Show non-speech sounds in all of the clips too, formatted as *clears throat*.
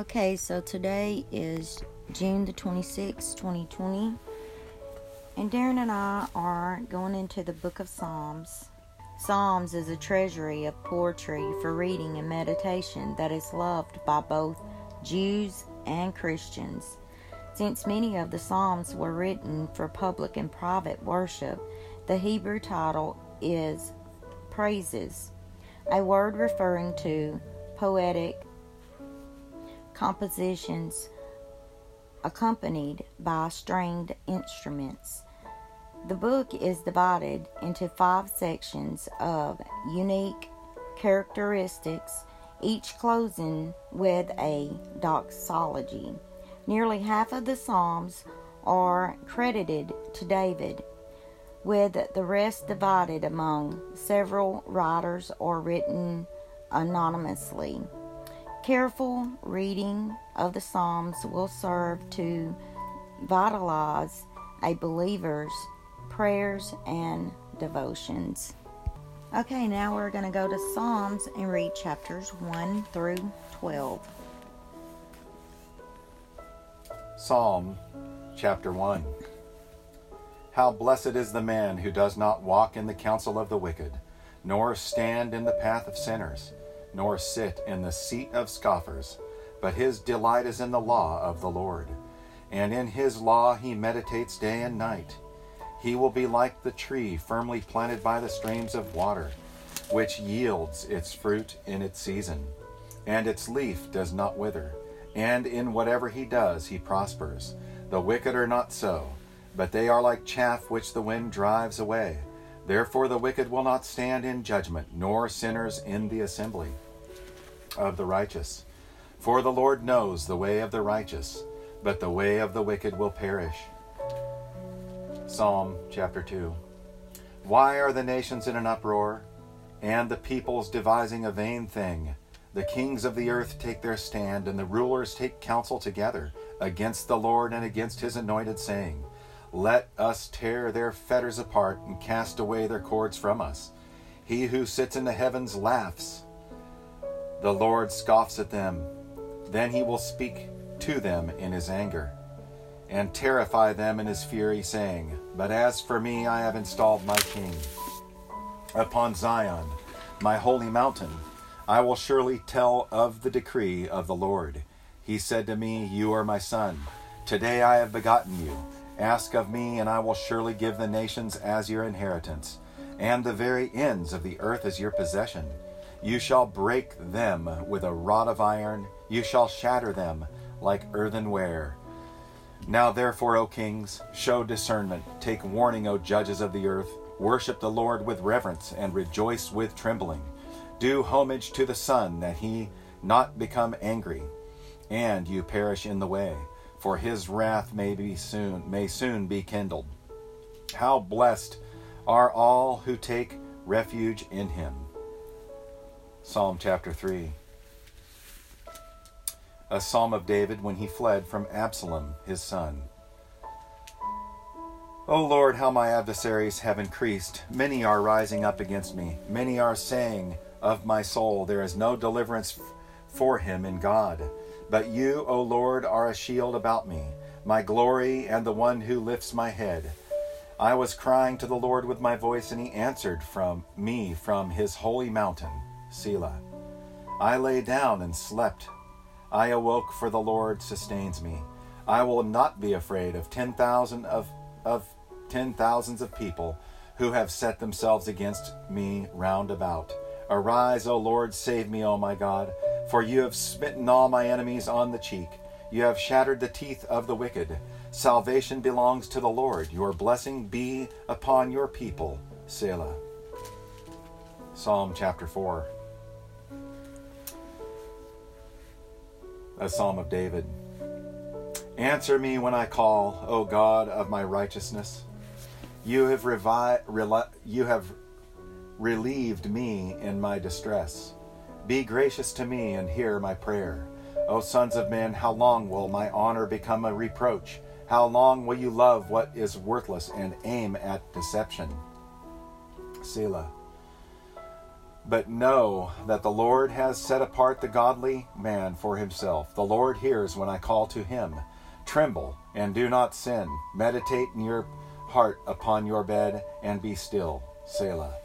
Okay, so today is June the 26th, 2020. And Darren and I are going into the book of Psalms. Psalms is a treasury of poetry for reading and meditation that is loved by both Jews and Christians. Since many of the Psalms were written for public and private worship, the Hebrew title is Praises, a word referring to poetic compositions accompanied by stringed instruments. The book is divided into five sections of unique characteristics, each closing with a doxology. Nearly half of the Psalms are credited to David, with the rest divided among several writers or written anonymously. Careful reading of the Psalms will serve to vitalize a believer's prayers and devotions. Okay, now we're going to go to Psalms and read chapters 1 through 12. Psalm chapter 1 How blessed is the man who does not walk in the counsel of the wicked, nor stand in the path of sinners nor sit in the seat of scoffers, but his delight is in the law of the Lord. And in his law he meditates day and night. He will be like the tree firmly planted by the streams of water, which yields its fruit in its season, and its leaf does not wither. And in whatever he does, he prospers. The wicked are not so, but they are like chaff which the wind drives away. Therefore, the wicked will not stand in judgment, nor sinners in the assembly of the righteous. For the Lord knows the way of the righteous, but the way of the wicked will perish. Psalm chapter 2 Why are the nations in an uproar, and the peoples devising a vain thing? The kings of the earth take their stand, and the rulers take counsel together against the Lord and against his anointed, saying, let us tear their fetters apart and cast away their cords from us. He who sits in the heavens laughs. The Lord scoffs at them. Then he will speak to them in his anger and terrify them in his fury, saying, But as for me, I have installed my king upon Zion, my holy mountain. I will surely tell of the decree of the Lord. He said to me, You are my son. Today I have begotten you. Ask of me, and I will surely give the nations as your inheritance, and the very ends of the earth as your possession. You shall break them with a rod of iron, you shall shatter them like earthenware. Now, therefore, O kings, show discernment, take warning, O judges of the earth. Worship the Lord with reverence, and rejoice with trembling. Do homage to the Son, that he not become angry, and you perish in the way for his wrath may be soon may soon be kindled. How blessed are all who take refuge in him. Psalm chapter 3. A psalm of David when he fled from Absalom, his son. O Lord, how my adversaries have increased. Many are rising up against me. Many are saying of my soul, There is no deliverance for him in God. But you, O Lord, are a shield about me, my glory, and the one who lifts my head. I was crying to the Lord with my voice, and he answered from me from his holy mountain, Selah. I lay down and slept. I awoke, for the Lord sustains me. I will not be afraid of ten thousand of of ten thousands of people who have set themselves against me round about. Arise, O Lord, save me, O my God. For you have smitten all my enemies on the cheek. You have shattered the teeth of the wicked. Salvation belongs to the Lord. Your blessing be upon your people. Selah. Psalm chapter 4. A psalm of David. Answer me when I call, O God of my righteousness. You have, revi- rel- you have relieved me in my distress. Be gracious to me and hear my prayer. O sons of men, how long will my honor become a reproach? How long will you love what is worthless and aim at deception? Selah. But know that the Lord has set apart the godly man for himself. The Lord hears when I call to him. Tremble and do not sin. Meditate in your heart upon your bed and be still. Selah.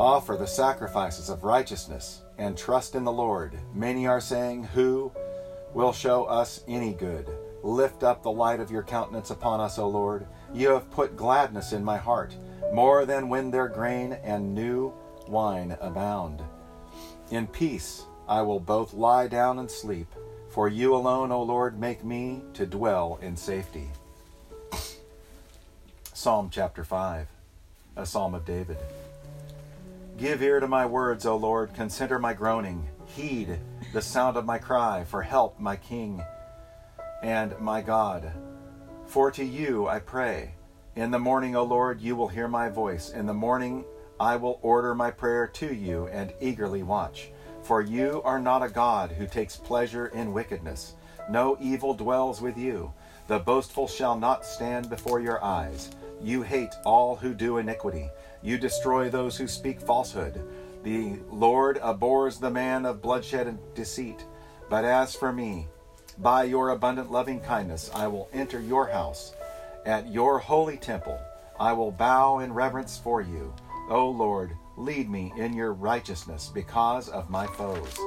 Offer the sacrifices of righteousness and trust in the Lord. Many are saying, Who will show us any good? Lift up the light of your countenance upon us, O Lord. You have put gladness in my heart, more than when their grain and new wine abound. In peace I will both lie down and sleep, for you alone, O Lord, make me to dwell in safety. Psalm chapter 5, a psalm of David. Give ear to my words, O Lord, consider my groaning. Heed the sound of my cry for help, my King and my God. For to you I pray. In the morning, O Lord, you will hear my voice. In the morning, I will order my prayer to you and eagerly watch. For you are not a God who takes pleasure in wickedness. No evil dwells with you. The boastful shall not stand before your eyes. You hate all who do iniquity. You destroy those who speak falsehood. The Lord abhors the man of bloodshed and deceit. But as for me, by your abundant loving kindness, I will enter your house. At your holy temple, I will bow in reverence for you. O Lord, lead me in your righteousness because of my foes.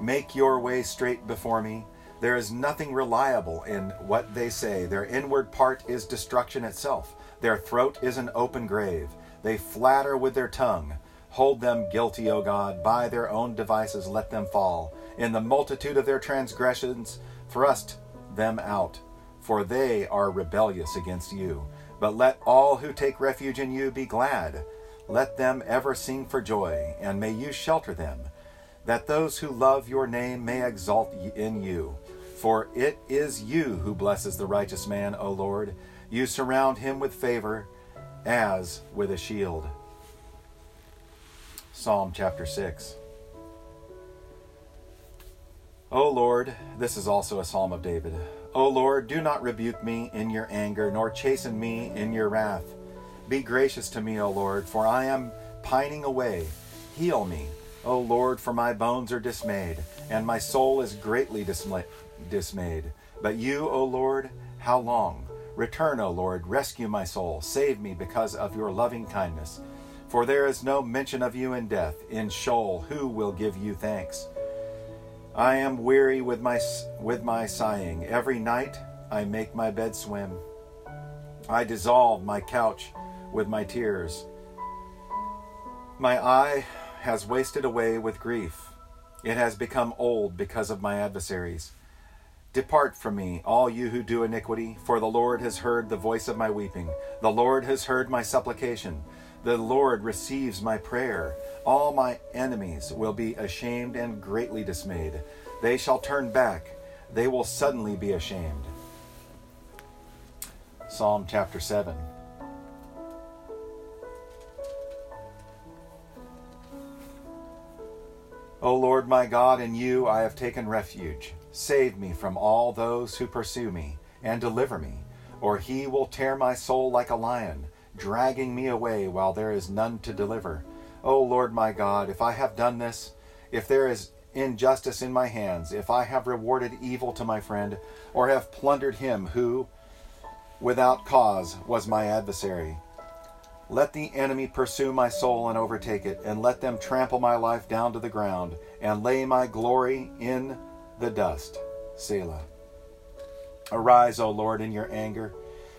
Make your way straight before me. There is nothing reliable in what they say. Their inward part is destruction itself. Their throat is an open grave. They flatter with their tongue. Hold them guilty, O God. By their own devices let them fall. In the multitude of their transgressions, thrust them out. For they are rebellious against you. But let all who take refuge in you be glad. Let them ever sing for joy, and may you shelter them, that those who love your name may exalt in you. For it is you who blesses the righteous man, O Lord. You surround him with favor as with a shield. Psalm chapter 6. O Lord, this is also a psalm of David. O Lord, do not rebuke me in your anger, nor chasten me in your wrath. Be gracious to me, O Lord, for I am pining away. Heal me, O Lord, for my bones are dismayed, and my soul is greatly dismayed. But you, O Lord, how long? Return, O Lord, rescue my soul, save me because of your loving kindness. For there is no mention of you in death. In Sheol, who will give you thanks? I am weary with my, with my sighing. Every night I make my bed swim. I dissolve my couch with my tears. My eye has wasted away with grief. It has become old because of my adversaries. Depart from me, all you who do iniquity, for the Lord has heard the voice of my weeping. The Lord has heard my supplication. The Lord receives my prayer. All my enemies will be ashamed and greatly dismayed. They shall turn back. They will suddenly be ashamed. Psalm chapter 7. O Lord my God, in you I have taken refuge. Save me from all those who pursue me, and deliver me, or he will tear my soul like a lion, dragging me away while there is none to deliver. O Lord my God, if I have done this, if there is injustice in my hands, if I have rewarded evil to my friend, or have plundered him who, without cause, was my adversary, let the enemy pursue my soul and overtake it, and let them trample my life down to the ground, and lay my glory in the dust. Selah. Arise, O Lord, in your anger.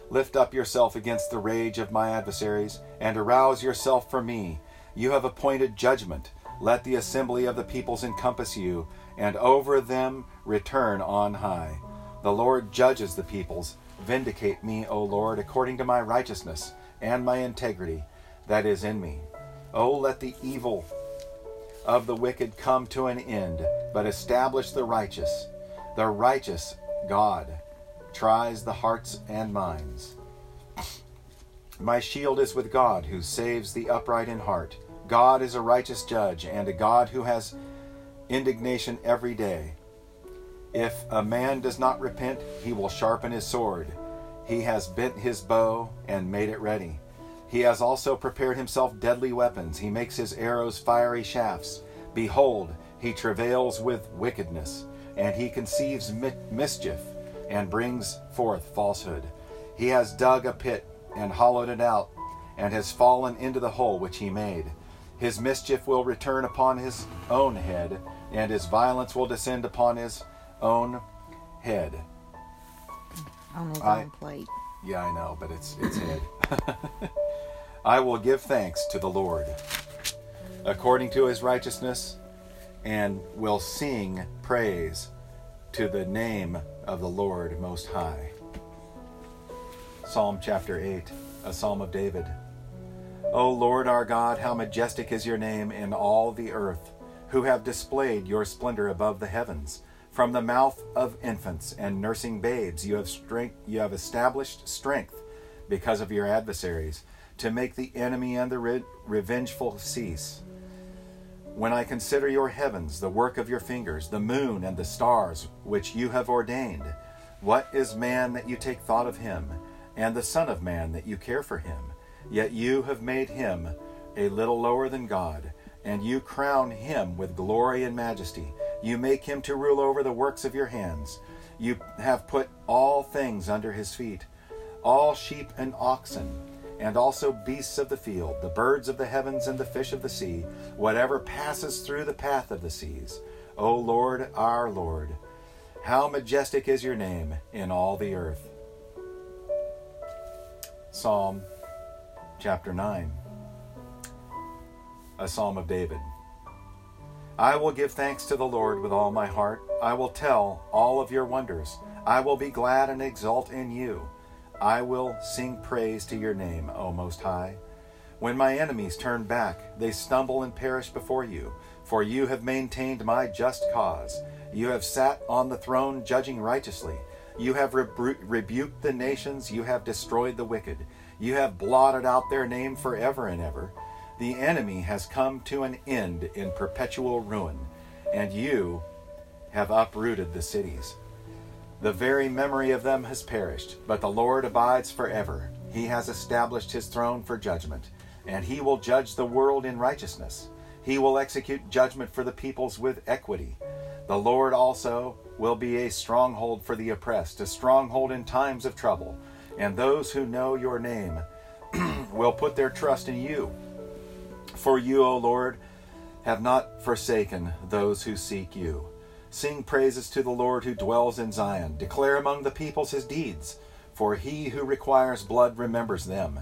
Lift up yourself against the rage of my adversaries, and arouse yourself for me. You have appointed judgment. Let the assembly of the peoples encompass you, and over them return on high. The Lord judges the peoples. Vindicate me, O Lord, according to my righteousness and my integrity that is in me. Oh, let the evil of the wicked come to an end, but establish the righteous. The righteous God tries the hearts and minds. My shield is with God, who saves the upright in heart. God is a righteous judge, and a God who has indignation every day. If a man does not repent, he will sharpen his sword. He has bent his bow and made it ready. He has also prepared himself deadly weapons. He makes his arrows fiery shafts. Behold, he travails with wickedness, and he conceives mi- mischief, and brings forth falsehood. He has dug a pit, and hollowed it out, and has fallen into the hole which he made. His mischief will return upon his own head, and his violence will descend upon his own head. On his I- own plate. Yeah, I know, but it's it's it. *laughs* I will give thanks to the Lord according to his righteousness and will sing praise to the name of the Lord most high. Psalm chapter 8, a psalm of David. O Lord our God, how majestic is your name in all the earth, who have displayed your splendor above the heavens. From the mouth of infants and nursing babes you have strength you have established strength because of your adversaries, to make the enemy and the re- revengeful cease. When I consider your heavens, the work of your fingers, the moon and the stars which you have ordained, what is man that you take thought of him, and the Son of Man that you care for him? Yet you have made him a little lower than God, and you crown him with glory and majesty. You make him to rule over the works of your hands. You have put all things under his feet all sheep and oxen, and also beasts of the field, the birds of the heavens and the fish of the sea, whatever passes through the path of the seas. O Lord, our Lord, how majestic is your name in all the earth. Psalm chapter 9, a psalm of David. I will give thanks to the Lord with all my heart. I will tell all of your wonders. I will be glad and exult in you. I will sing praise to your name, O Most High. When my enemies turn back, they stumble and perish before you, for you have maintained my just cause. You have sat on the throne judging righteously. You have rebu- rebuked the nations, you have destroyed the wicked. You have blotted out their name forever and ever. The enemy has come to an end in perpetual ruin, and you have uprooted the cities. The very memory of them has perished, but the Lord abides forever. He has established his throne for judgment, and he will judge the world in righteousness. He will execute judgment for the peoples with equity. The Lord also will be a stronghold for the oppressed, a stronghold in times of trouble. And those who know your name *clears throat* will put their trust in you. For you, O Lord, have not forsaken those who seek you. Sing praises to the Lord who dwells in Zion. Declare among the peoples his deeds, for he who requires blood remembers them.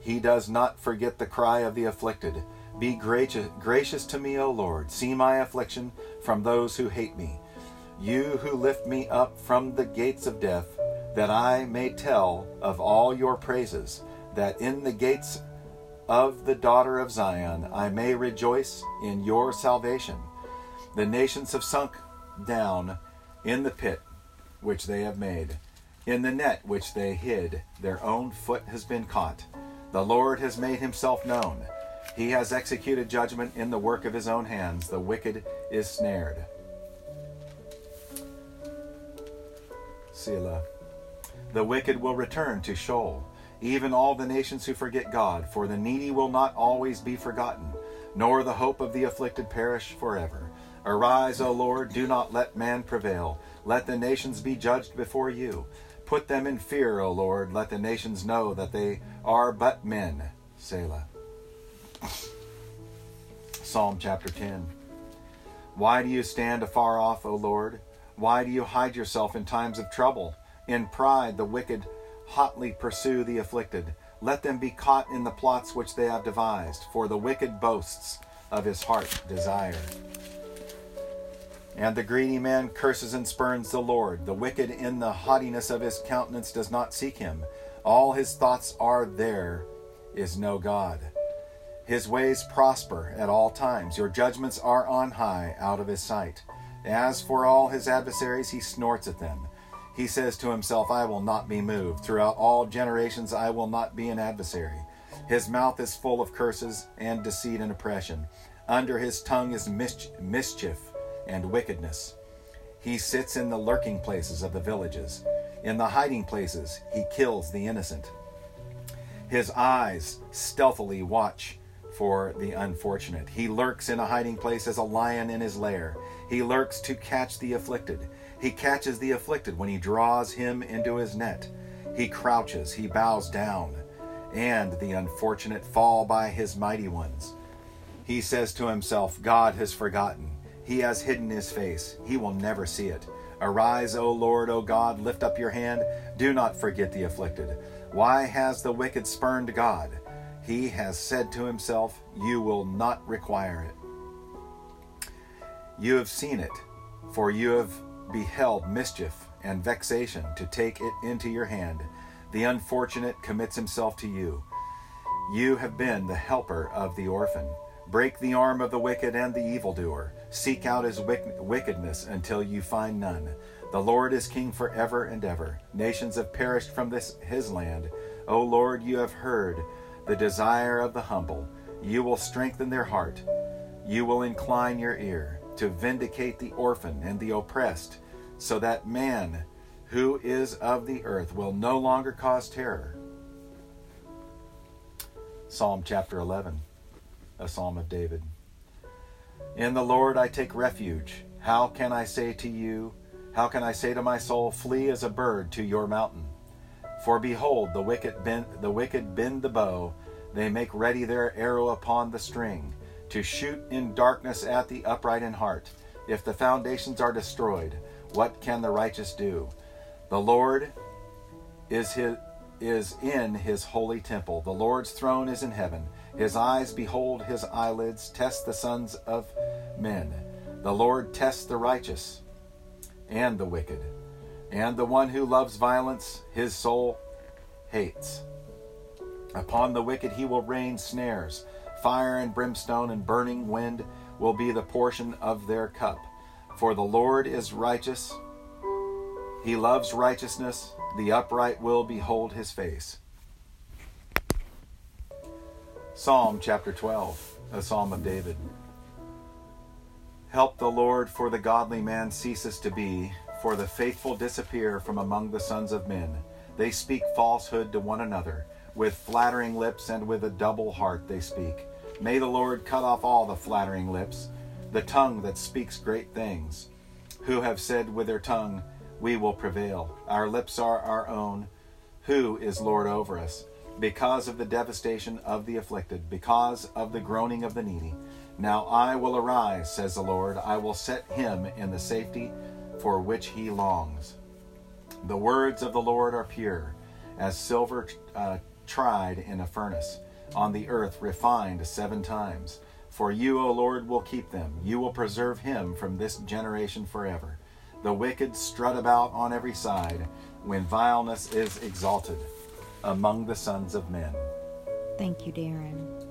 He does not forget the cry of the afflicted. Be gracious, gracious to me, O Lord. See my affliction from those who hate me. You who lift me up from the gates of death, that I may tell of all your praises, that in the gates of the daughter of Zion I may rejoice in your salvation. The nations have sunk down in the pit which they have made. In the net which they hid, their own foot has been caught. The Lord has made himself known. He has executed judgment in the work of his own hands. The wicked is snared. Selah. The wicked will return to Sheol, even all the nations who forget God, for the needy will not always be forgotten, nor the hope of the afflicted perish forever. Arise, O Lord, do not let man prevail. Let the nations be judged before you. Put them in fear, O Lord. Let the nations know that they are but men. Selah. *laughs* Psalm chapter 10. Why do you stand afar off, O Lord? Why do you hide yourself in times of trouble? In pride, the wicked hotly pursue the afflicted. Let them be caught in the plots which they have devised, for the wicked boasts of his heart desire. And the greedy man curses and spurns the Lord. The wicked in the haughtiness of his countenance does not seek him. All his thoughts are there is no God. His ways prosper at all times. Your judgments are on high out of his sight. As for all his adversaries, he snorts at them. He says to himself, I will not be moved. Throughout all generations, I will not be an adversary. His mouth is full of curses and deceit and oppression. Under his tongue is mis- mischief and wickedness. He sits in the lurking places of the villages. In the hiding places, he kills the innocent. His eyes stealthily watch for the unfortunate. He lurks in a hiding place as a lion in his lair. He lurks to catch the afflicted. He catches the afflicted when he draws him into his net. He crouches, he bows down, and the unfortunate fall by his mighty ones. He says to himself, God has forgotten. He has hidden his face. He will never see it. Arise, O Lord, O God, lift up your hand. Do not forget the afflicted. Why has the wicked spurned God? He has said to himself, You will not require it. You have seen it, for you have beheld mischief and vexation to take it into your hand. The unfortunate commits himself to you. You have been the helper of the orphan. Break the arm of the wicked and the evildoer. Seek out his wickedness until you find none. The Lord is king forever and ever. Nations have perished from this his land. O Lord, you have heard the desire of the humble. You will strengthen their heart. You will incline your ear to vindicate the orphan and the oppressed, so that man who is of the earth will no longer cause terror. Psalm chapter 11, a psalm of David. In the Lord I take refuge. How can I say to you, how can I say to my soul, flee as a bird to your mountain? For behold, the wicked bend, the wicked bend the bow; they make ready their arrow upon the string, to shoot in darkness at the upright in heart. If the foundations are destroyed, what can the righteous do? The Lord is his is in his holy temple. The Lord's throne is in heaven. His eyes behold his eyelids, test the sons of men. The Lord tests the righteous and the wicked and the one who loves violence, his soul hates. Upon the wicked he will rain snares. Fire and brimstone and burning wind will be the portion of their cup. For the Lord is righteous. He loves righteousness. The upright will behold his face. Psalm chapter 12, a psalm of David. Help the Lord, for the godly man ceases to be for the faithful disappear from among the sons of men. They speak falsehood to one another. With flattering lips and with a double heart they speak. May the Lord cut off all the flattering lips, the tongue that speaks great things, who have said with their tongue, We will prevail. Our lips are our own. Who is Lord over us? Because of the devastation of the afflicted, because of the groaning of the needy. Now I will arise, says the Lord. I will set him in the safety for which he longs. The words of the Lord are pure, as silver uh, tried in a furnace, on the earth refined seven times. For you, O Lord, will keep them. You will preserve him from this generation forever. The wicked strut about on every side when vileness is exalted among the sons of men. Thank you, Darren.